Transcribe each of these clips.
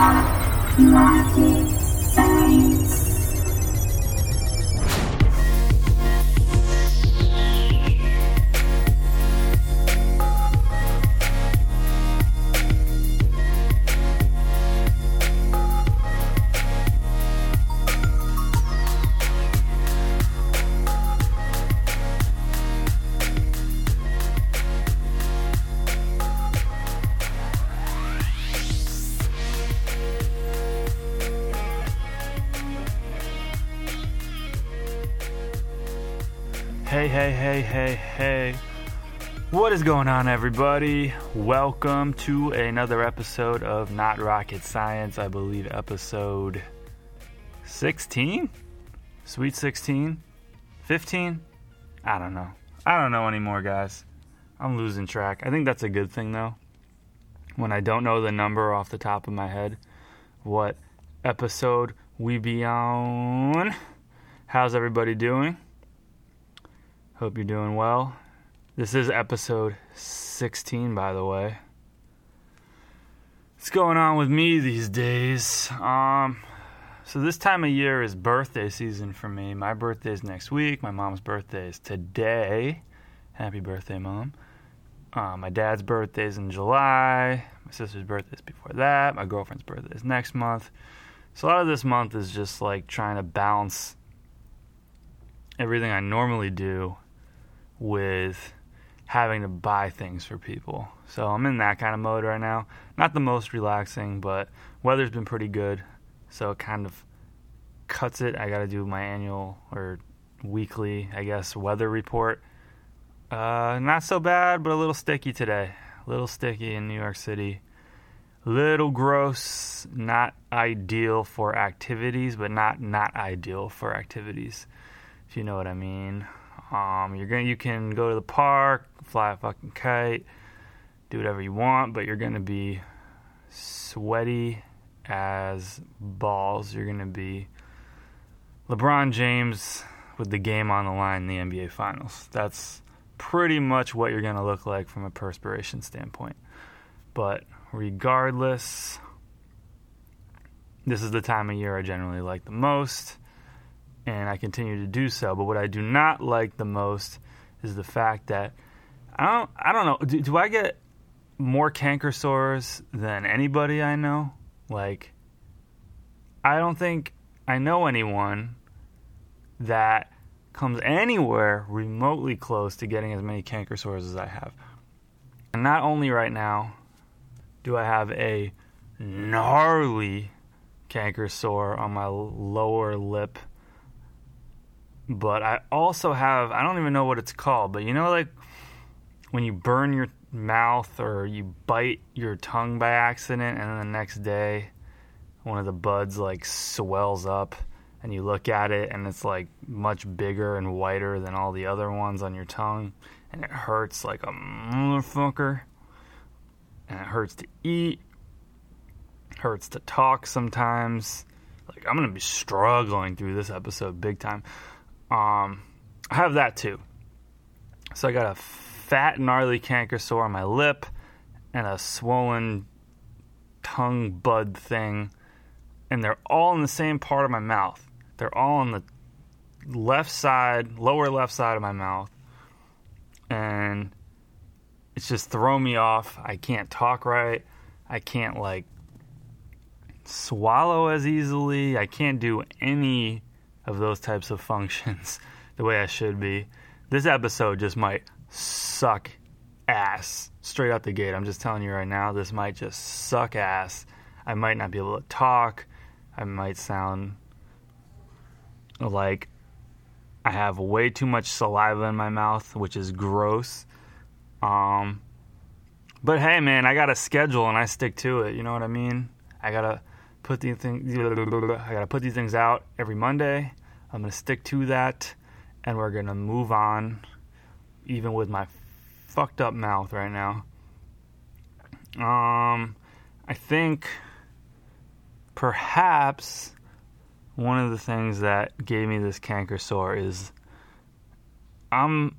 Hey, is going on, everybody? Welcome to another episode of Not Rocket Science. I believe episode 16? Sweet 16? 15? I don't know. I don't know anymore, guys. I'm losing track. I think that's a good thing, though. When I don't know the number off the top of my head, what episode we be on. How's everybody doing? Hope you're doing well. This is episode 16, by the way. What's going on with me these days? Um, so this time of year is birthday season for me. My birthday is next week. My mom's birthday is today. Happy birthday, mom. Uh, my dad's birthday is in July. My sister's birthday is before that. My girlfriend's birthday is next month. So a lot of this month is just like trying to balance everything I normally do with having to buy things for people. So I'm in that kind of mode right now. Not the most relaxing, but weather's been pretty good. So it kind of cuts it. I got to do my annual or weekly, I guess, weather report. Uh, not so bad, but a little sticky today. A little sticky in New York City. Little gross, not ideal for activities, but not not ideal for activities. If you know what I mean. Um, you're gonna you can go to the park, fly a fucking kite, do whatever you want, but you're gonna be sweaty as balls. You're gonna be LeBron James with the game on the line in the NBA Finals. That's pretty much what you're gonna look like from a perspiration standpoint. But regardless, this is the time of year I generally like the most and I continue to do so. But what I do not like the most is the fact that I don't I don't know. Do, do I get more canker sores than anybody I know? Like I don't think I know anyone that comes anywhere remotely close to getting as many canker sores as I have. And not only right now do I have a gnarly canker sore on my lower lip but I also have I don't even know what it's called, but you know like when you burn your mouth or you bite your tongue by accident and then the next day one of the buds like swells up and you look at it and it's like much bigger and whiter than all the other ones on your tongue and it hurts like a motherfucker. And it hurts to eat hurts to talk sometimes. Like i'm gonna be struggling through this episode big time. Um, I have that too. So I got a fat, gnarly canker sore on my lip and a swollen tongue bud thing. And they're all in the same part of my mouth. They're all on the left side, lower left side of my mouth. And it's just throwing me off. I can't talk right. I can't, like, swallow as easily. I can't do any of those types of functions the way I should be. This episode just might suck ass straight out the gate. I'm just telling you right now, this might just suck ass. I might not be able to talk. I might sound like I have way too much saliva in my mouth, which is gross. Um, but hey, man, I got a schedule and I stick to it. You know what I mean? I gotta put these things. I gotta put these things out every Monday. I'm gonna stick to that, and we're gonna move on, even with my fucked up mouth right now. Um, I think perhaps one of the things that gave me this canker sore is I'm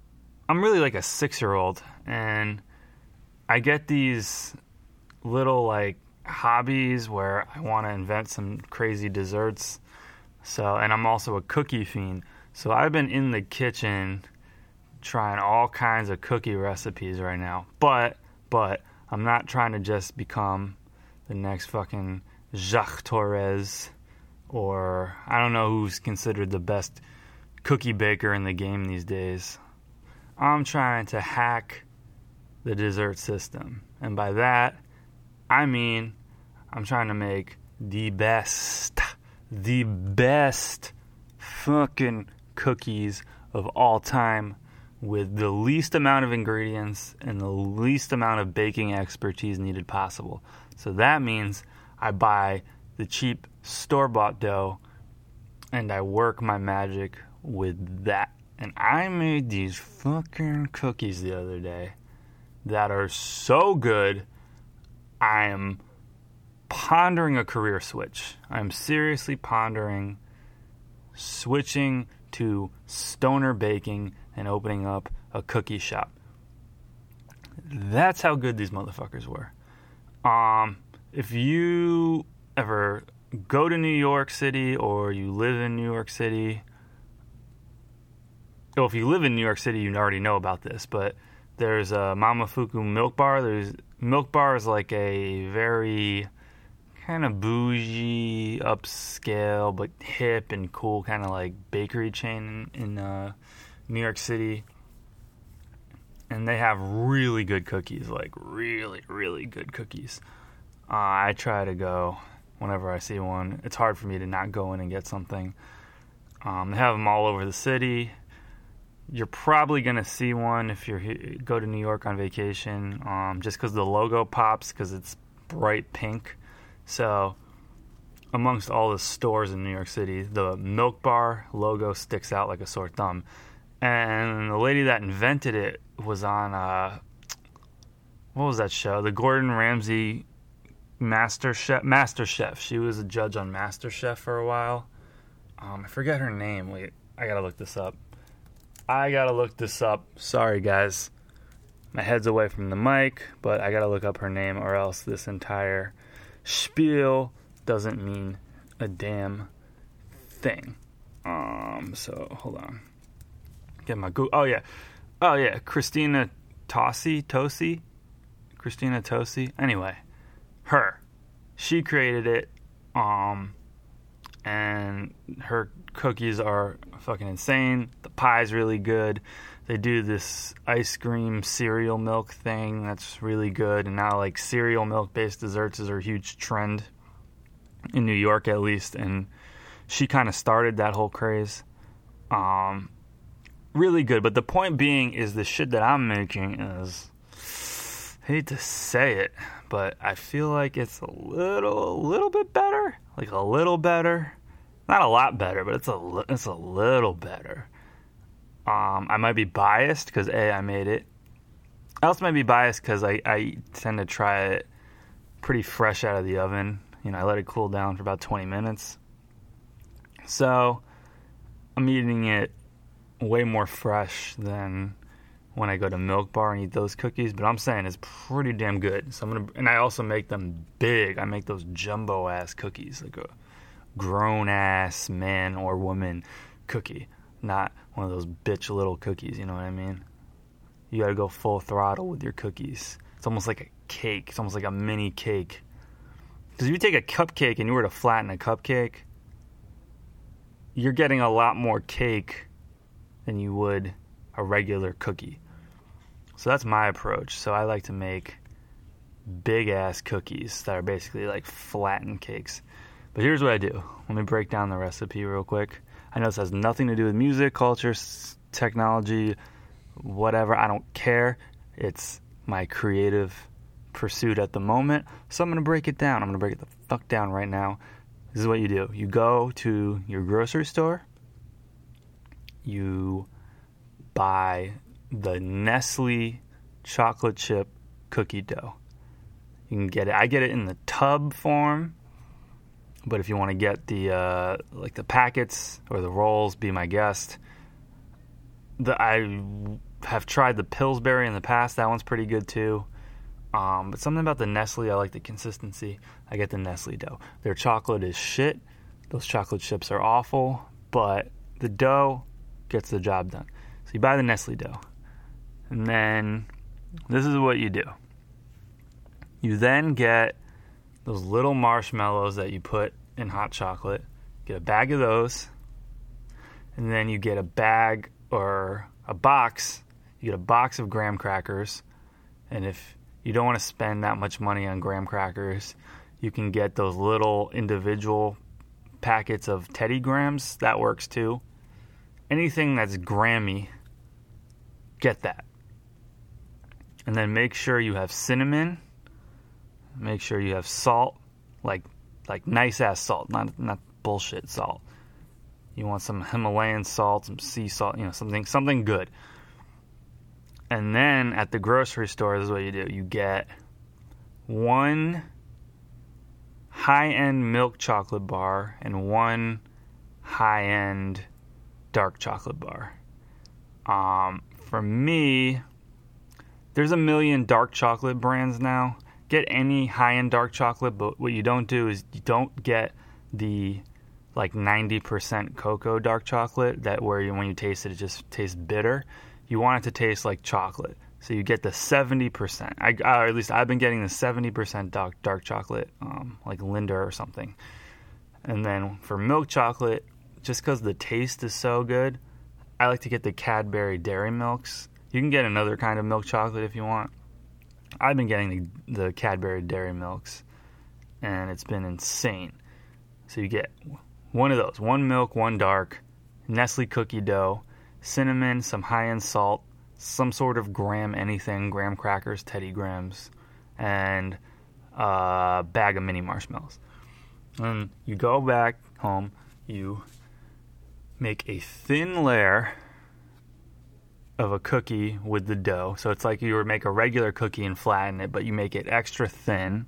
I'm really like a six year old, and I get these little like hobbies where I want to invent some crazy desserts. So, and I'm also a cookie fiend. So I've been in the kitchen trying all kinds of cookie recipes right now. But, but I'm not trying to just become the next fucking Jacques Torres or I don't know who's considered the best cookie baker in the game these days. I'm trying to hack the dessert system. And by that, I mean I'm trying to make the best, the best fucking cookies of all time with the least amount of ingredients and the least amount of baking expertise needed possible. So that means I buy the cheap store bought dough and I work my magic with that. And I made these fucking cookies the other day that are so good. I am pondering a career switch. I'm seriously pondering switching to stoner baking and opening up a cookie shop. That's how good these motherfuckers were. Um, if you ever go to New York City or you live in New York City, well, if you live in New York City, you already know about this, but there's a Momofuku Milk Bar. There's Milk Bar is like a very kind of bougie, upscale, but hip and cool kind of like bakery chain in, uh, New York City. And they have really good cookies, like really, really good cookies. Uh, I try to go whenever I see one. It's hard for me to not go in and get something. Um, they have them all over the city. You're probably gonna see one if you go to New York on vacation, um, just because the logo pops because it's bright pink. So, amongst all the stores in New York City, the Milk Bar logo sticks out like a sore thumb. And the lady that invented it was on uh, what was that show? The Gordon Ramsay Master Chef. Master Chef. She was a judge on Master Chef for a while. Um, I forget her name. Wait, I gotta look this up. I gotta look this up. Sorry, guys. My head's away from the mic, but I gotta look up her name, or else this entire spiel doesn't mean a damn thing. Um, so hold on. Get my Google. Oh yeah, oh yeah, Christina Tosi, Tosi, Christina Tosi. Anyway, her, she created it. Um, and her cookies are fucking insane. The pie's really good. They do this ice cream cereal milk thing that's really good, and now like cereal milk based desserts is a huge trend in New York at least, and she kind of started that whole craze. Um, really good, but the point being is the shit that I'm making is I hate to say it, but I feel like it's a little, a little bit better, like a little better, not a lot better, but it's a, it's a little better. Um, I might be biased because a I made it. I also might be biased because I, I tend to try it pretty fresh out of the oven. You know, I let it cool down for about 20 minutes. So I'm eating it way more fresh than when I go to Milk Bar and eat those cookies. But I'm saying it's pretty damn good. So I'm gonna, and I also make them big. I make those jumbo ass cookies, like a grown ass man or woman cookie not one of those bitch little cookies, you know what I mean? You gotta go full throttle with your cookies. It's almost like a cake, it's almost like a mini cake. Because if you take a cupcake and you were to flatten a cupcake, you're getting a lot more cake than you would a regular cookie. So that's my approach. So I like to make big ass cookies that are basically like flattened cakes. But here's what I do. Let me break down the recipe real quick. I know this has nothing to do with music, culture, technology, whatever. I don't care. It's my creative pursuit at the moment. So I'm going to break it down. I'm going to break it the fuck down right now. This is what you do you go to your grocery store, you buy the Nestle chocolate chip cookie dough. You can get it. I get it in the tub form but if you want to get the uh, like the packets or the rolls, be my guest. The I have tried the Pillsbury in the past. That one's pretty good too. Um, but something about the Nestle, I like the consistency. I get the Nestle dough. Their chocolate is shit. Those chocolate chips are awful, but the dough gets the job done. So you buy the Nestle dough. And then this is what you do. You then get those little marshmallows that you put in hot chocolate. Get a bag of those. And then you get a bag or a box. You get a box of graham crackers. And if you don't want to spend that much money on graham crackers, you can get those little individual packets of Teddy Grahams. That works too. Anything that's Grammy, get that. And then make sure you have cinnamon. Make sure you have salt, like like nice ass salt, not not bullshit salt. You want some Himalayan salt, some sea salt, you know, something something good. And then at the grocery store, this is what you do. You get one high end milk chocolate bar and one high end dark chocolate bar. Um, for me, there's a million dark chocolate brands now. Get any high end dark chocolate, but what you don't do is you don't get the like 90% cocoa dark chocolate that where you, when you taste it, it just tastes bitter. You want it to taste like chocolate. So you get the 70%. I, or at least I've been getting the 70% dark, dark chocolate, um, like Linda or something. And then for milk chocolate, just because the taste is so good, I like to get the Cadbury Dairy Milks. You can get another kind of milk chocolate if you want. I've been getting the, the Cadbury Dairy Milks, and it's been insane. So you get one of those one milk, one dark, Nestle cookie dough, cinnamon, some high end salt, some sort of graham anything, graham crackers, Teddy Grahams, and a bag of mini marshmallows. And you go back home, you make a thin layer of a cookie with the dough. So it's like you would make a regular cookie and flatten it, but you make it extra thin.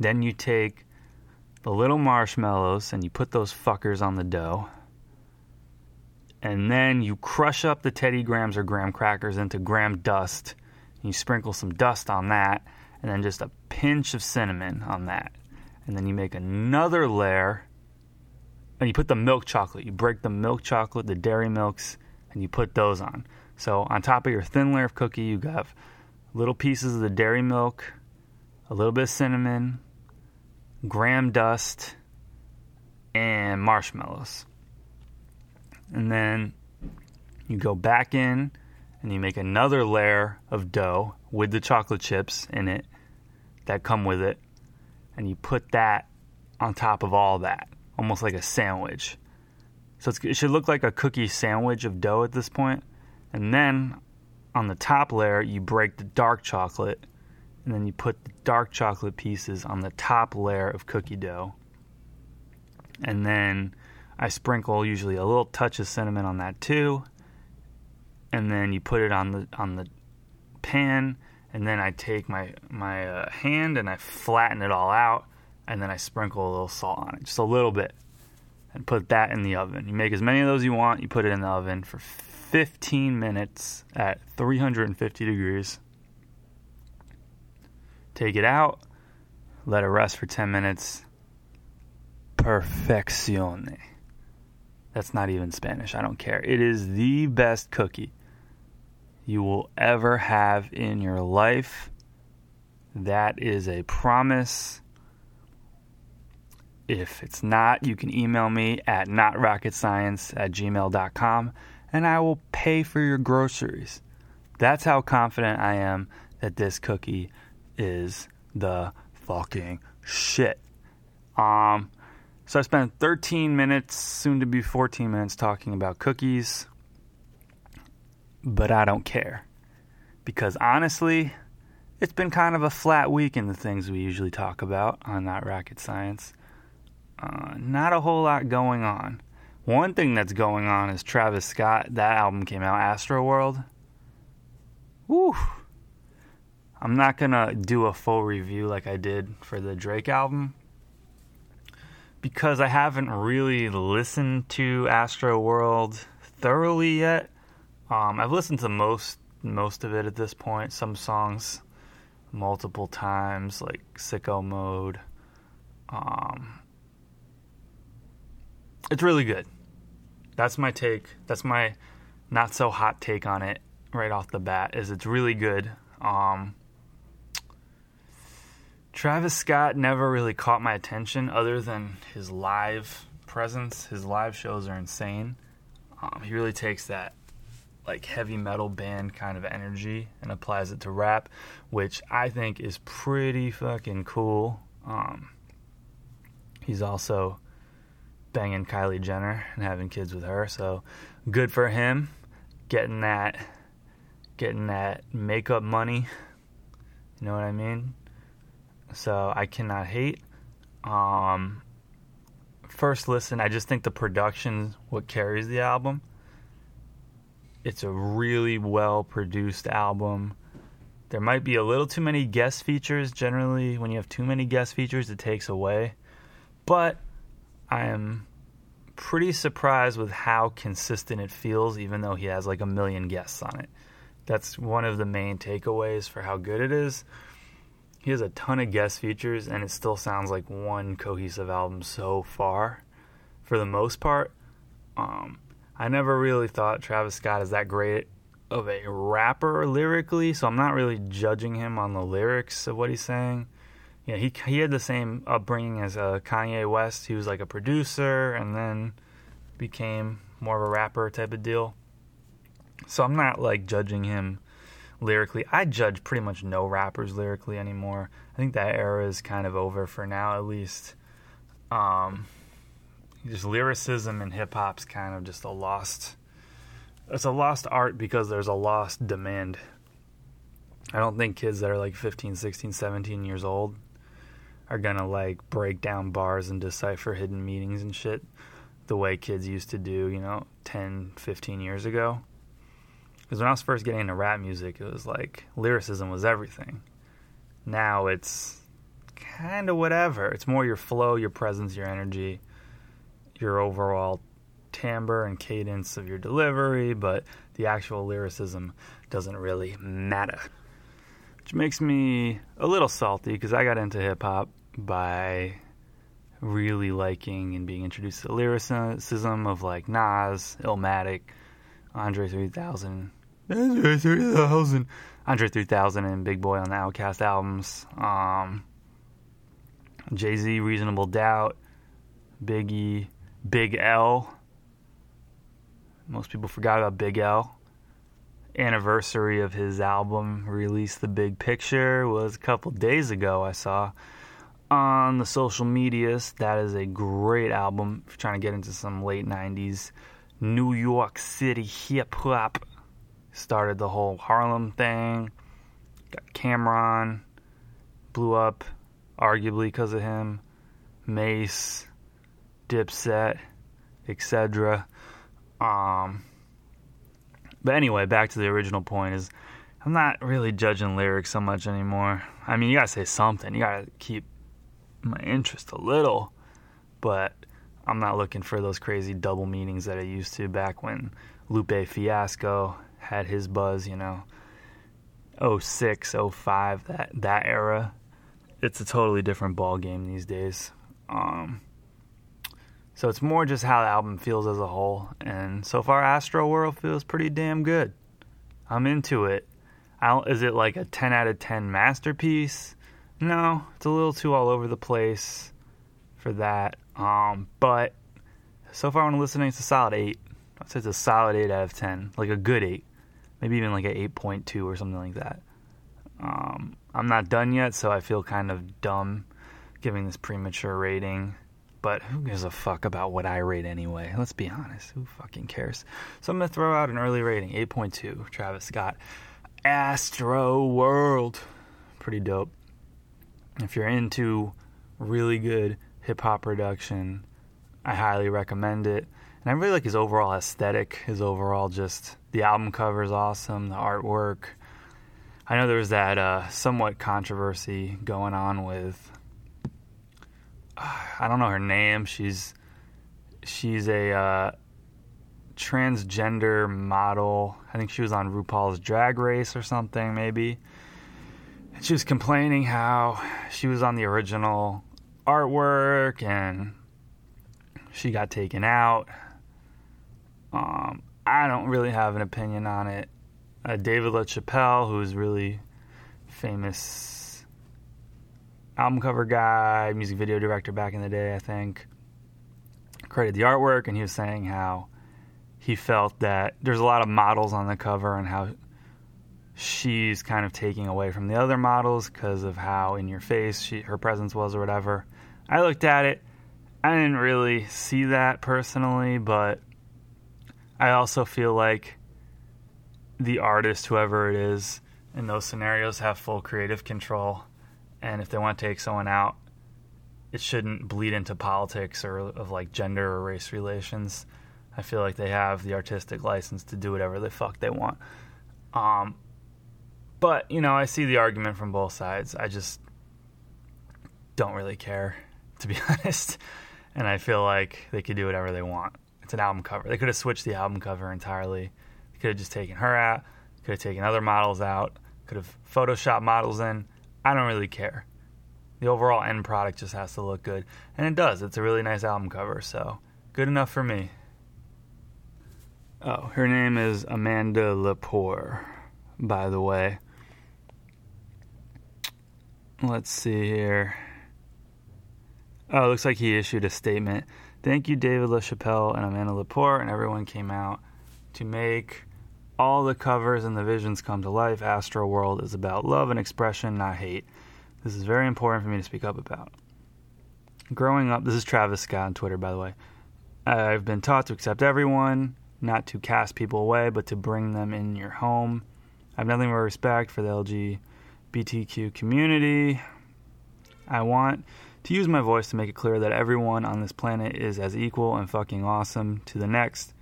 Then you take the little marshmallows and you put those fuckers on the dough and then you crush up the Teddy Grahams or graham crackers into graham dust. You sprinkle some dust on that, and then just a pinch of cinnamon on that. And then you make another layer, and you put the milk chocolate. You break the milk chocolate, the dairy milks, and you put those on. So on top of your thin layer of cookie, you have little pieces of the dairy milk, a little bit of cinnamon, graham dust, and marshmallows and then you go back in and you make another layer of dough with the chocolate chips in it that come with it, and you put that on top of all that, almost like a sandwich. So it should look like a cookie sandwich of dough at this point. And then on the top layer, you break the dark chocolate, and then you put the dark chocolate pieces on the top layer of cookie dough. And then I sprinkle usually a little touch of cinnamon on that too, and then you put it on the on the pan, and then I take my my uh, hand and I flatten it all out, and then I sprinkle a little salt on it, just a little bit, and put that in the oven. You make as many of those you want. You put it in the oven for 15 minutes at 350 degrees. Take it out, let it rest for 10 minutes. Perfeccione. That's not even Spanish. I don't care. It is the best cookie you will ever have in your life. That is a promise. If it's not, you can email me at notrocketscience at gmail.com and I will pay for your groceries. That's how confident I am that this cookie is the fucking shit. Um, so I spent 13 minutes, soon to be 14 minutes, talking about cookies, but I don't care. Because honestly, it's been kind of a flat week in the things we usually talk about on Not Rocket Science. Uh, not a whole lot going on. One thing that's going on is Travis Scott. That album came out, Astroworld. Woo! I'm not gonna do a full review like I did for the Drake album because I haven't really listened to Astro World thoroughly yet. Um, I've listened to most most of it at this point. Some songs multiple times, like Sicko Mode. Um, it's really good. That's my take. That's my not so hot take on it right off the bat. Is it's really good. Um, Travis Scott never really caught my attention other than his live presence. His live shows are insane. Um, he really takes that like heavy metal band kind of energy and applies it to rap, which I think is pretty fucking cool. Um, he's also banging Kylie Jenner and having kids with her, so good for him getting that getting that makeup money. You know what I mean? So I cannot hate. Um, first listen, I just think the production what carries the album. It's a really well produced album. There might be a little too many guest features. Generally, when you have too many guest features, it takes away. But I am pretty surprised with how consistent it feels, even though he has like a million guests on it. That's one of the main takeaways for how good it is. He has a ton of guest features, and it still sounds like one cohesive album so far, for the most part. Um, I never really thought Travis Scott is that great of a rapper lyrically, so I'm not really judging him on the lyrics of what he's saying. Yeah, he he had the same upbringing as uh, Kanye West. He was like a producer, and then became more of a rapper type of deal. So I'm not like judging him lyrically. I judge pretty much no rappers lyrically anymore. I think that era is kind of over for now, at least. Um, just lyricism and hip hop's kind of just a lost. It's a lost art because there's a lost demand. I don't think kids that are like 15, 16, 17 years old are gonna like break down bars and decipher hidden meanings and shit the way kids used to do, you know, 10, 15 years ago. Because when I was first getting into rap music, it was like lyricism was everything. Now it's kind of whatever. It's more your flow, your presence, your energy, your overall timbre and cadence of your delivery, but the actual lyricism doesn't really matter. Which makes me a little salty because I got into hip hop by really liking and being introduced to the lyricism of like Nas, Illmatic, Andre 3000, Andre 3000. Andre 3000 and Big Boi on the OutKast albums. Um, Jay Z, Reasonable Doubt, Biggie, Big L. Most people forgot about Big L. Anniversary of his album release, The Big Picture, was a couple days ago. I saw on the social medias. That is a great album if you're trying to get into some late 90s New York City hip hop started the whole Harlem thing. Got Cam'ron, blew up, arguably because of him. Mase, Dipset, etc. Um, but anyway, back to the original point is I'm not really judging lyrics so much anymore. I mean, you gotta say something. You gotta keep my interest a little, but I'm not looking for those crazy double meanings that I used to back when Lupe Fiasco had his buzz, you know, 06, 05, that that era. It's a totally different ball game these days. Um, so it's more just how the album feels as a whole, and so far, Astro World feels pretty damn good. I'm into it. is it like a 10 out of 10 masterpiece? No, it's a little too all over the place for that. Um, but so far when listening, it's a solid eight. I'd say it's a solid eight out of ten, like a good eight maybe even like an 8.2 or something like that. Um, I'm not done yet, so I feel kind of dumb giving this premature rating. But who gives a fuck about what I rate anyway? Let's be honest. Who fucking cares? So I'm to throw out an early rating 8.2. Travis Scott. Astro World, Pretty dope. If you're into really good hip hop production, I highly recommend it. And I really like his overall aesthetic, his overall just the album cover is awesome, the artwork. I know there was that uh, somewhat controversy going on with uh, I don't know her name. She's she's a uh, transgender model. I think she was on RuPaul's Drag Race or something, maybe. She was complaining how she was on the original artwork and she got taken out. Um, I don't really have an opinion on it. Uh, David LaChapelle, who's really famous album cover guy, music video director back in the day, I think, created the artwork, and he was saying how he felt that there's a lot of models on the cover and how she's kind of taking away from the other models because of how in your face she, her presence was or whatever. I looked at it. I didn't really see that personally, but I also feel like the artist, whoever it is, in those scenarios have full creative control. And if they want to take someone out, it shouldn't bleed into politics or of like gender or race relations. I feel like they have the artistic license to do whatever the fuck they want. Um, but you know, I see the argument from both sides. I just don't really care, to be honest. And I feel like they could do whatever they want. It's an album cover. They could have switched the album cover entirely. They could have just taken her out. Could have taken other models out. Could have photoshopped models in. I don't really care. The overall end product just has to look good, and it does. It's a really nice album cover, so good enough for me. Oh, her name is Amanda Lepore, by the way. Let's see here. Oh, it looks like he issued a statement. Thank you, David LaChapelle and Amanda Lepore, and everyone came out to make all the covers and the visions come to life. Astro World is about love and expression, not hate. This is very important for me to speak up about. Growing up, this is Travis Scott on Twitter, by the way. I've been taught to accept everyone, not to cast people away, but to bring them in your home. I have nothing but respect for the LGBTQ community. I want to use my voice to make it clear that everyone on this planet is as equal and fucking awesome to the next.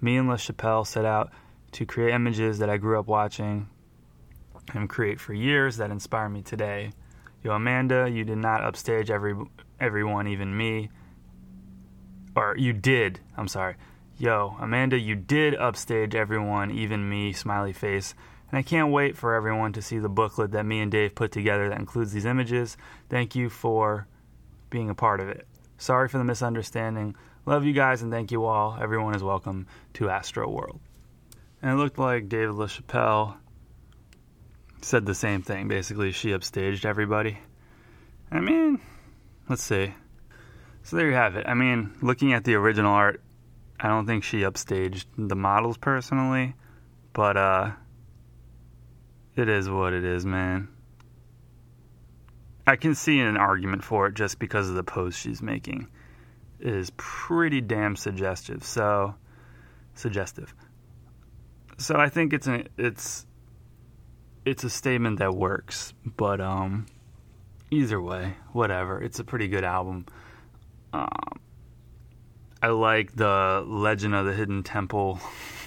Me and LaChapelle set out to create images that I grew up watching and create for years that inspire me today. Yo, Amanda, you did not upstage every everyone, even me. Or you did. I'm sorry. Yo, Amanda, you did upstage everyone, even me. Smiley face. And I can't wait for everyone to see the booklet that me and Dave put together that includes these images. Thank you for being a part of it. Sorry for the misunderstanding. Love you guys and thank you all. Everyone is welcome to Astro World. And it looked like David LaChapelle said the same thing. Basically, she upstaged everybody. I mean, let's see. So there you have it. I mean, looking at the original art, I don't think she upstaged the models personally, but uh it is what it is, man. I can see an argument for it just because of the pose she's making. It is pretty damn suggestive. So suggestive. So I think it's an it's it's a statement that works, but um either way, whatever. It's a pretty good album. Um I like the Legend of the Hidden Temple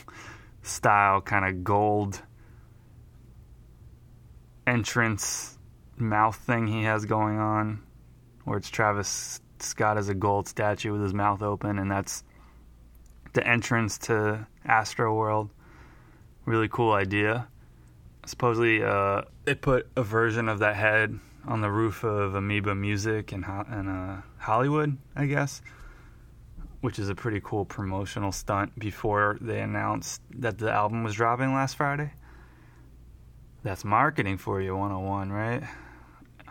style kind of gold entrance mouth thing he has going on, where it's Travis Scott as a gold statue with his mouth open, and that's the entrance to Astro World. Really cool idea. Supposedly, uh, they put a version of that head on the roof of Amoeba Music Ho- in uh, Hollywood, I guess, which is a pretty cool promotional stunt before they announced that the album was dropping last Friday. That's marketing for you 101, right?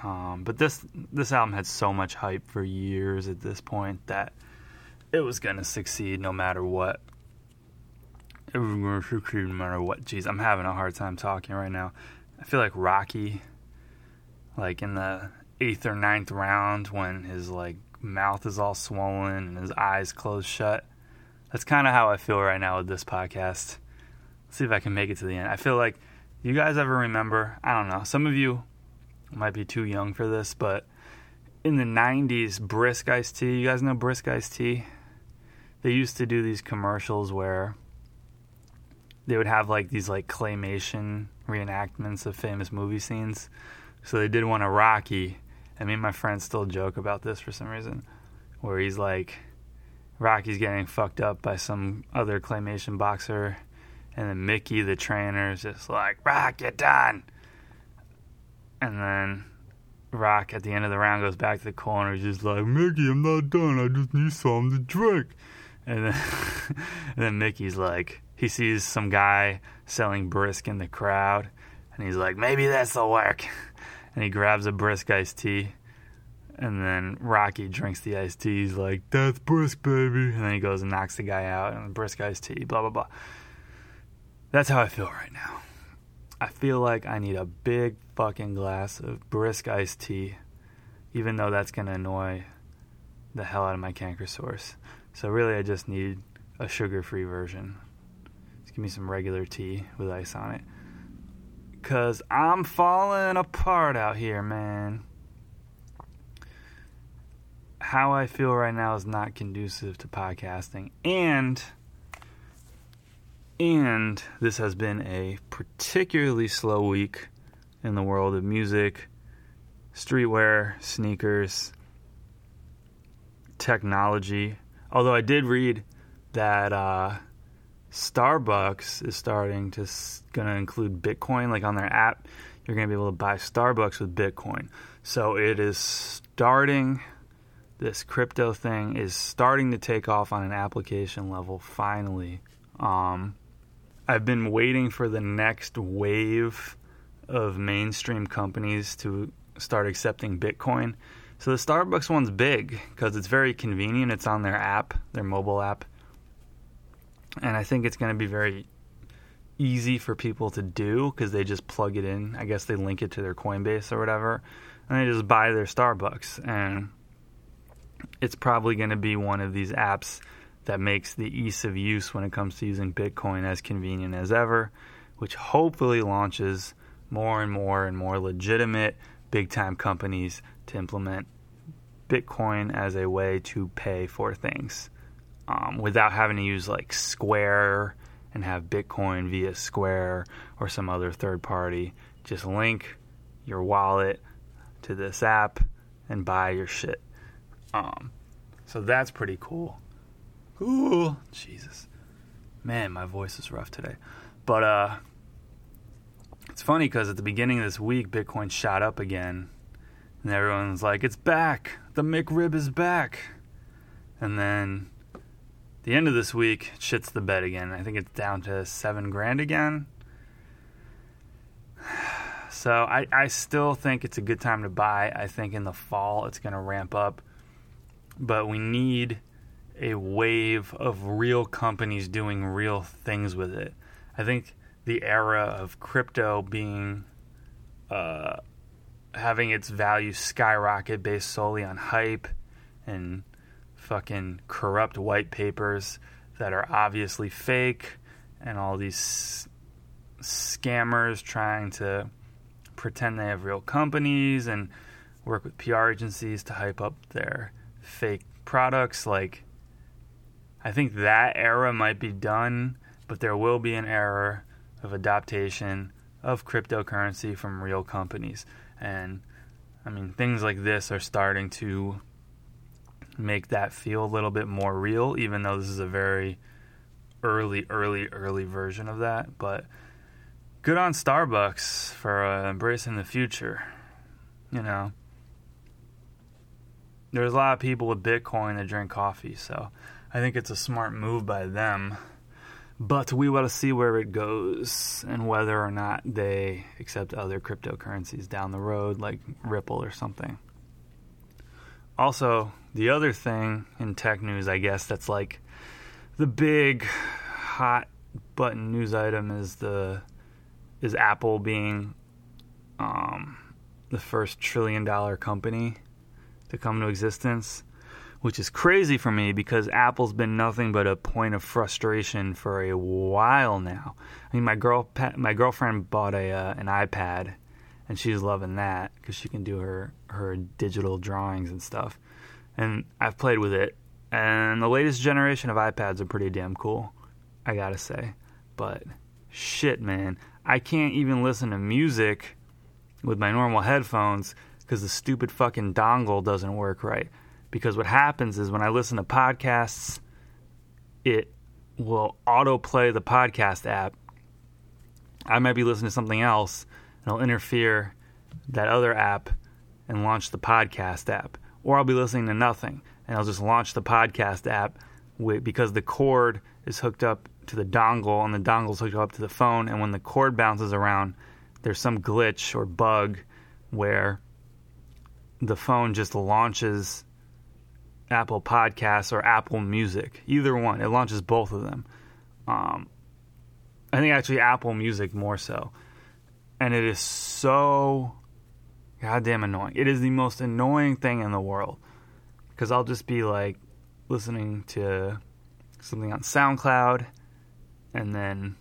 Um, but this this album had so much hype for years at this point that it was gonna succeed no matter what. It was gonna succeed no matter what. Jeez, I'm having a hard time talking right now. I feel like Rocky, like in the eighth or ninth round when his like mouth is all swollen and his eyes closed shut. That's kind of how I feel right now with this podcast. Let's see if I can make it to the end. I feel like you guys ever remember? I don't know. Some of you might be too young for this, but in the 90s, Brisk Iced Tea, you guys know Brisk Iced Tea? They used to do these commercials where they would have like these like claymation reenactments of famous movie scenes. So they did one of Rocky, and me and my friends still joke about this for some reason, where he's like, Rocky's getting fucked up by some other claymation boxer, and then Mickey, the trainer, is just like, Rock, you're done And then Rock at the end of the round goes back to the corner, just like, Mickey, I'm not done. I just need something to drink. And then, and then Mickey's like, he sees some guy selling brisk in the crowd, and he's like, maybe this'll work. And he grabs a brisk iced tea, and then Rocky drinks the iced tea. He's like, that's brisk, baby. And then he goes and knocks the guy out, and brisk iced tea, blah, blah, blah. That's how I feel right now. I feel like I need a big fucking glass of brisk iced tea, even though that's going to annoy the hell out of my canker sores. So, really, I just need a sugar free version. Just give me some regular tea with ice on it. Because I'm falling apart out here, man. How I feel right now is not conducive to podcasting. And and this has been a particularly slow week in the world of music, streetwear, sneakers, technology. Although I did read that uh, Starbucks is starting to going to include Bitcoin, like on their app, you're going to be able to buy Starbucks with Bitcoin. So it is starting. This crypto thing is starting to take off on an application level. Finally, um, I've been waiting for the next wave of mainstream companies to start accepting Bitcoin. So the Starbucks one's big because it's very convenient. It's on their app, their mobile app. And I think it's going to be very easy for people to do because they just plug it in. I guess they link it to their Coinbase or whatever. And they just buy their Starbucks. And it's probably going to be one of these apps that makes the ease of use when it comes to using Bitcoin as convenient as ever, which hopefully launches more and more and more legitimate big time companies to implement Bitcoin as a way to pay for things um, without having to use like Square and have Bitcoin via Square or some other third party. Just link your wallet to this app and buy your shit. Um, so that's pretty cool. Ooh, Jesus. Man, my voice is rough today. But uh it's funny because at the beginning of this week, Bitcoin shot up again. And everyone's like, it's back. The McRib is back. And then the end of this week, shits the bed again. I think it's down to seven grand again. So I, I still think it's a good time to buy. I think in the fall it's going to ramp up. But we need a wave of real companies doing real things with it. I think the era of crypto being uh, having its value skyrocket based solely on hype and fucking corrupt white papers that are obviously fake and all these scammers trying to pretend they have real companies and work with PR agencies to hype up their fake products like I think that era might be done, but there will be an era of adaptation of cryptocurrency from real companies. And I mean, things like this are starting to make that feel a little bit more real, even though this is a very early, early, early version of that. But good on Starbucks for uh, embracing the future. You know, there's a lot of people with Bitcoin that drink coffee, so I think it's a smart move by them. But we will see where it goes and whether or not they accept other cryptocurrencies down the road, like Ripple or something. Also, the other thing in tech news, I guess, that's like the big hot button news item is the is Apple being um, the first trillion dollar company to come to existence which is crazy for me because Apple's been nothing but a point of frustration for a while now. I mean, my girl, my girlfriend bought a uh, an iPad, and she's loving that because she can do her her digital drawings and stuff. And I've played with it, and the latest generation of iPads are pretty damn cool. I gotta say, but shit, man, I can't even listen to music with my normal headphones because the stupid fucking dongle doesn't work right because what happens is when I listen to podcasts, it will autoplay the podcast app. I might be listening to something else, and it'll interfere that other app and launch the podcast app, or I'll be listening to nothing and I'll just launch the podcast app because the cord is hooked up to the dongle and the dongle's hooked up to the phone. And when the cord bounces around, there's some glitch or bug where the phone just launches Apple Podcasts or Apple Music, either one. It launches both of them. Um, I think actually Apple Music more so. And it is so goddamn annoying. It is the most annoying thing in the world because I'll just be like listening to something on SoundCloud and then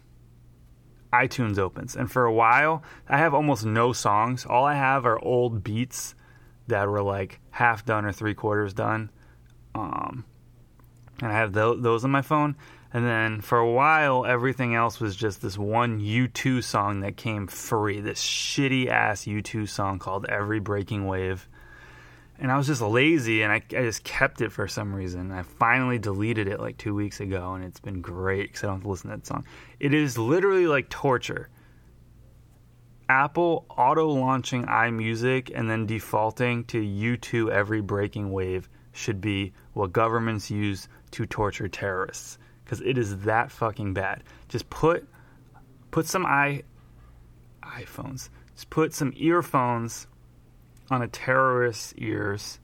iTunes opens. And for a while, I have almost no songs. All I have are old beats that were like half done or three quarters done. Um, and I have th- those on my phone. And then for a while, everything else was just this one U2 song that came free. This shitty ass U2 song called Every Breaking Wave and I was just lazy and I, I just kept it for some reason. I finally deleted it like two weeks ago and it's been great because I don't have to listen to that song. It is literally like torture. Apple auto launching iMusic and then defaulting to U2 every breaking wave should be what governments use to torture terrorists because it is that fucking bad. Just put put some i iPhones. Just put some earphones on a terrorist's ears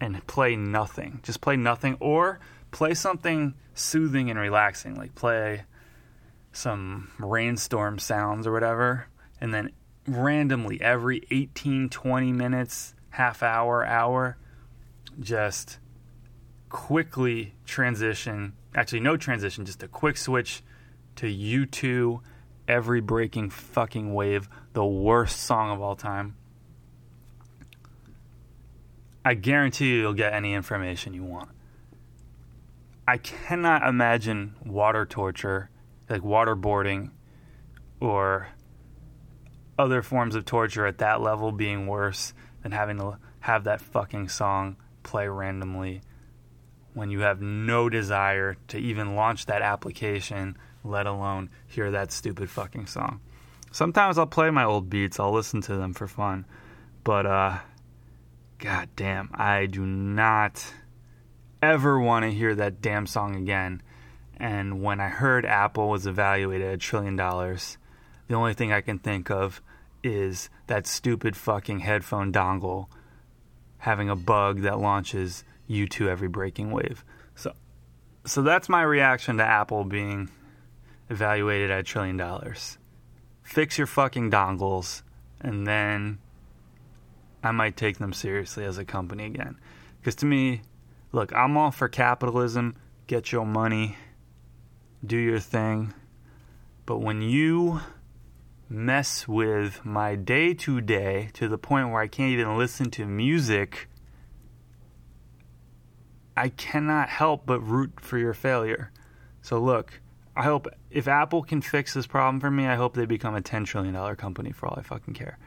and play nothing. Just play nothing or play something soothing and relaxing, like play some rainstorm sounds or whatever, and then randomly every 18, 20 minutes, half hour, hour, just quickly transition. Actually, no transition, just a quick switch to U2, Every Breaking Fucking Wave, the worst song of all time. I guarantee you you'll get any information you want. I cannot imagine water torture, like waterboarding or other forms of torture at that level being worse than having to have that fucking song play randomly when you have no desire to even launch that application, let alone hear that stupid fucking song. Sometimes I'll play my old beats, I'll listen to them for fun, but uh God damn, I do not ever want to hear that damn song again. And when I heard Apple was evaluated at a trillion dollars, the only thing I can think of is that stupid fucking headphone dongle having a bug that launches U2 every breaking wave. So so that's my reaction to Apple being evaluated at a trillion dollars. Fix your fucking dongles and then I might take them seriously as a company again. Because to me, look, I'm all for capitalism, get your money, do your thing. But when you mess with my day to day to the point where I can't even listen to music, I cannot help but root for your failure. So look, I hope if Apple can fix this problem for me, I hope they become a $10 trillion company for all I fucking care.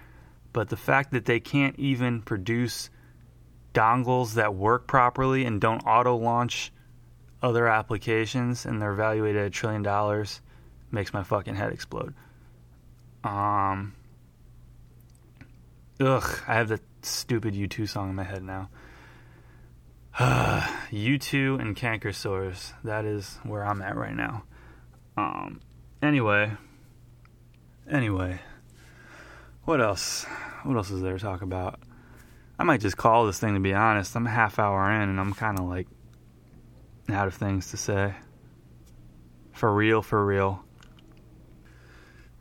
But the fact that they can't even produce dongles that work properly and don't auto launch other applications and they're evaluated at a trillion dollars makes my fucking head explode. Um, ugh, I have that stupid U2 song in my head now. U2 and canker sores. That is where I'm at right now. Um, anyway, anyway, what else? What else is there to talk about? I might just call this thing to be honest. I'm a half hour in and I'm kind of like out of things to say. For real, for real.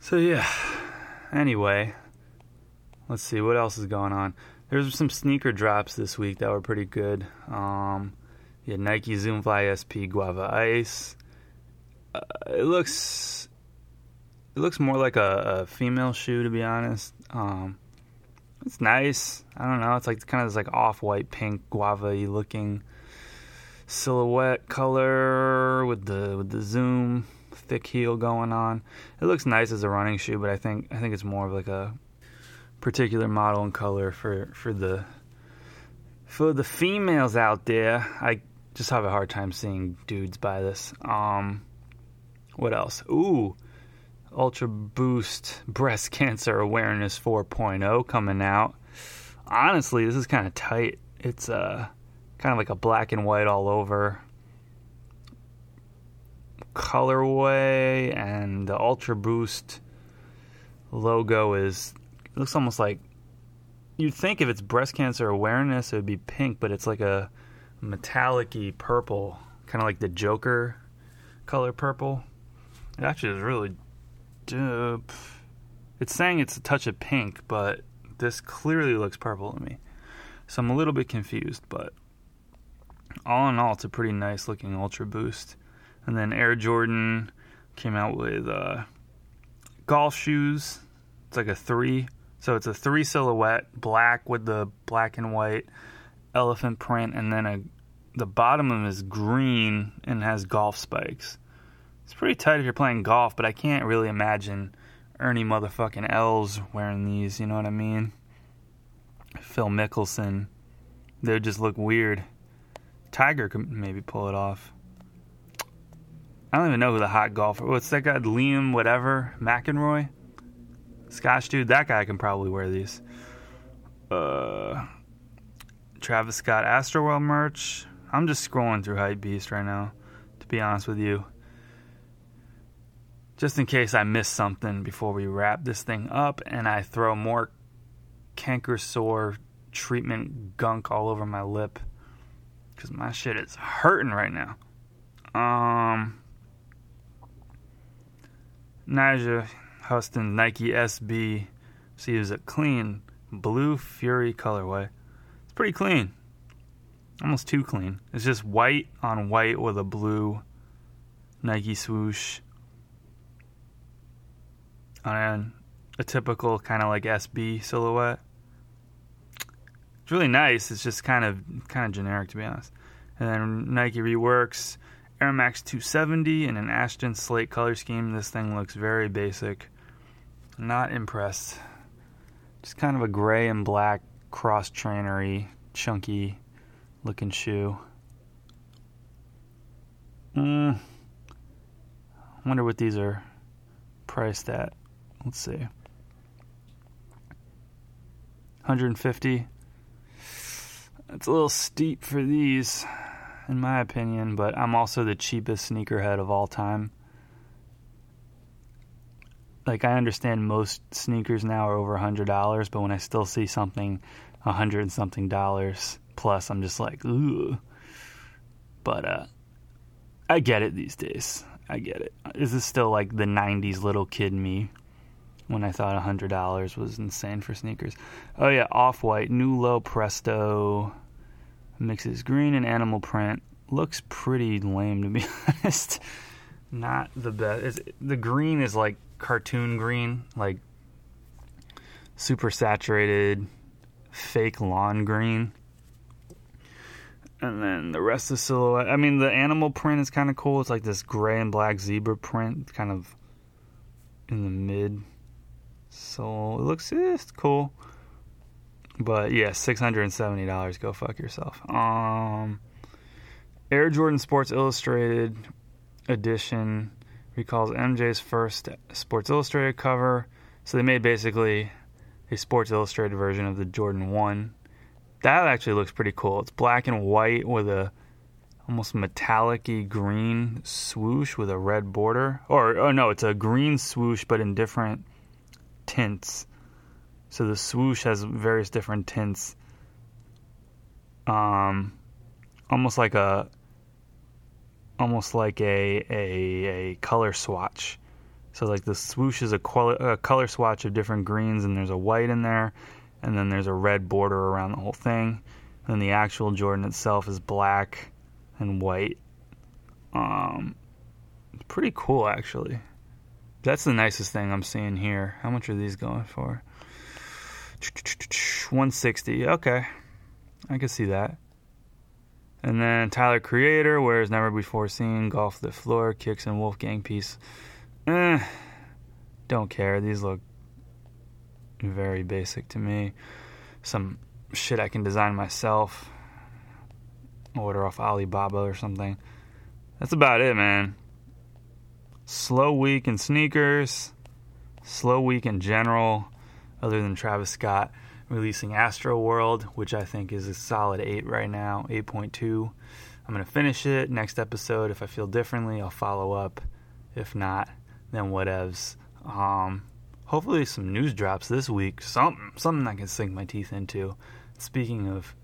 So yeah. Anyway, let's see what else is going on. There's some sneaker drops this week that were pretty good. Um, yeah, Nike Zoom Fly SP Guava Ice. Uh, it looks it looks more like a, a female shoe, to be honest. Um, it's nice. I don't know. It's like kind of this like off-white pink guava looking silhouette color with the with the zoom thick heel going on. It looks nice as a running shoe, but I think I think it's more of like a particular model and color for for the for the females out there. I just have a hard time seeing dudes buy this. Um, what else? Ooh, Ultra Boost Breast Cancer Awareness 4.0 coming out. Honestly, this is kind of tight. It's uh, kind of like a black and white all over colorway, and the Ultra Boost logo is looks almost like you'd think if it's breast cancer awareness, it would be pink, but it's like a metallic-y purple, kind of like the Joker color purple. It actually is really dope. It's saying it's a touch of pink, but this clearly looks purple to me. So I'm a little bit confused, but all in all, it's a pretty nice looking Ultra Boost. And then Air Jordan came out with uh, golf shoes. It's like a three. So it's a three silhouette, black with the black and white elephant print, and then a the bottom of them is green and has golf spikes. It's pretty tight if you're playing golf, but I can't really imagine Ernie motherfucking Els wearing these, you know what I mean? Phil Mickelson. They would just look weird. Tiger could maybe pull it off. I don't even know who the hot golfer. What's that guy? Liam, whatever, McEnroy, Scotch dude. That guy can probably wear these. Uh, Travis Scott Astroworld merch. I'm just scrolling through Hypebeast right now, to be honest with you. Just in case I miss something before we wrap this thing up and I throw more canker sore treatment gunk all over my lip. Because my shit is hurting right now. Um, Nyjah Huston Nike SB. See, is a clean blue Fury colorway. It's pretty clean almost too clean. It's just white on white with a blue Nike swoosh on a typical kind of like SB silhouette. It's really nice. It's just kind of kind of generic to be honest. And then Nike reworks Air Max 270 in an Ashton slate color scheme. This thing looks very basic. Not impressed. Just kind of a gray and black cross trainery, chunky looking shoe. Hmm. wonder what these are priced at. Let's see. 150. That's a little steep for these, in my opinion, but I'm also the cheapest sneakerhead of all time. Like, I understand most sneakers now are over a $100, but when I still see something a 100 and something dollars, plus I'm just like, ooh. But uh, I get it these days. I get it. This is still like the 90s little kid me when I thought a $100 was insane for sneakers. Oh, yeah, Off White, New Low Presto mixes green and animal print. Looks pretty lame to be honest. Not the best. It's, the green is like cartoon green, like super saturated, fake lawn green and then the rest of the silhouette. I mean, the animal print is kind of cool. It's like this gray and black zebra print, kind of in the mid. So it looks eh, it's cool. But yeah, six hundred and seventy dollars. Go fuck yourself. Um, Air Jordan Sports Illustrated edition recalls MJ's first Sports Illustrated cover. So they made basically a Sports Illustrated version of the Jordan One that actually looks pretty cool. It's black and white with a almost metallic-y green swoosh with a red border. Or oh no, it's a green swoosh but in different tints. So the swoosh has various different tints. Um almost like a almost like a a, a color swatch. So like the swoosh is a, a color swatch of different greens and there's a white in there and then there's a red border around the whole thing. And the actual Jordan itself is black and white. Um, pretty cool actually. That's the nicest thing I'm seeing here. How much are these going for? 160. Okay, I can see that. And then Tyler Creator wears never before seen Golf le Fleur kicks and Wolfgang piece. Eh, don't care. These look very basic to me. Some shit I can design myself. Order off Alibaba or something. That's about it, man. Slow week in sneakers. slow week in general, other than Travis Scott releasing Astroworld, which I think is a solid 8 right now, 8.2. I'm going to finish it. Next episode, if I feel differently, I'll follow up. If not, then whatevs. Um, hopefully, some news drops this week. Something, something I can sink my teeth into. Speaking of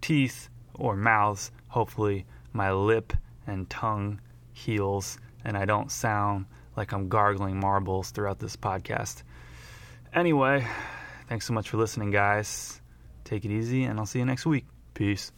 teeth or mouths, hopefully my lip and tongue heals and I don't sound like I'm gargling marbles throughout this podcast. Anyway, thanks so much for listening, guys. Take it easy, and I'll see you next week. Peace.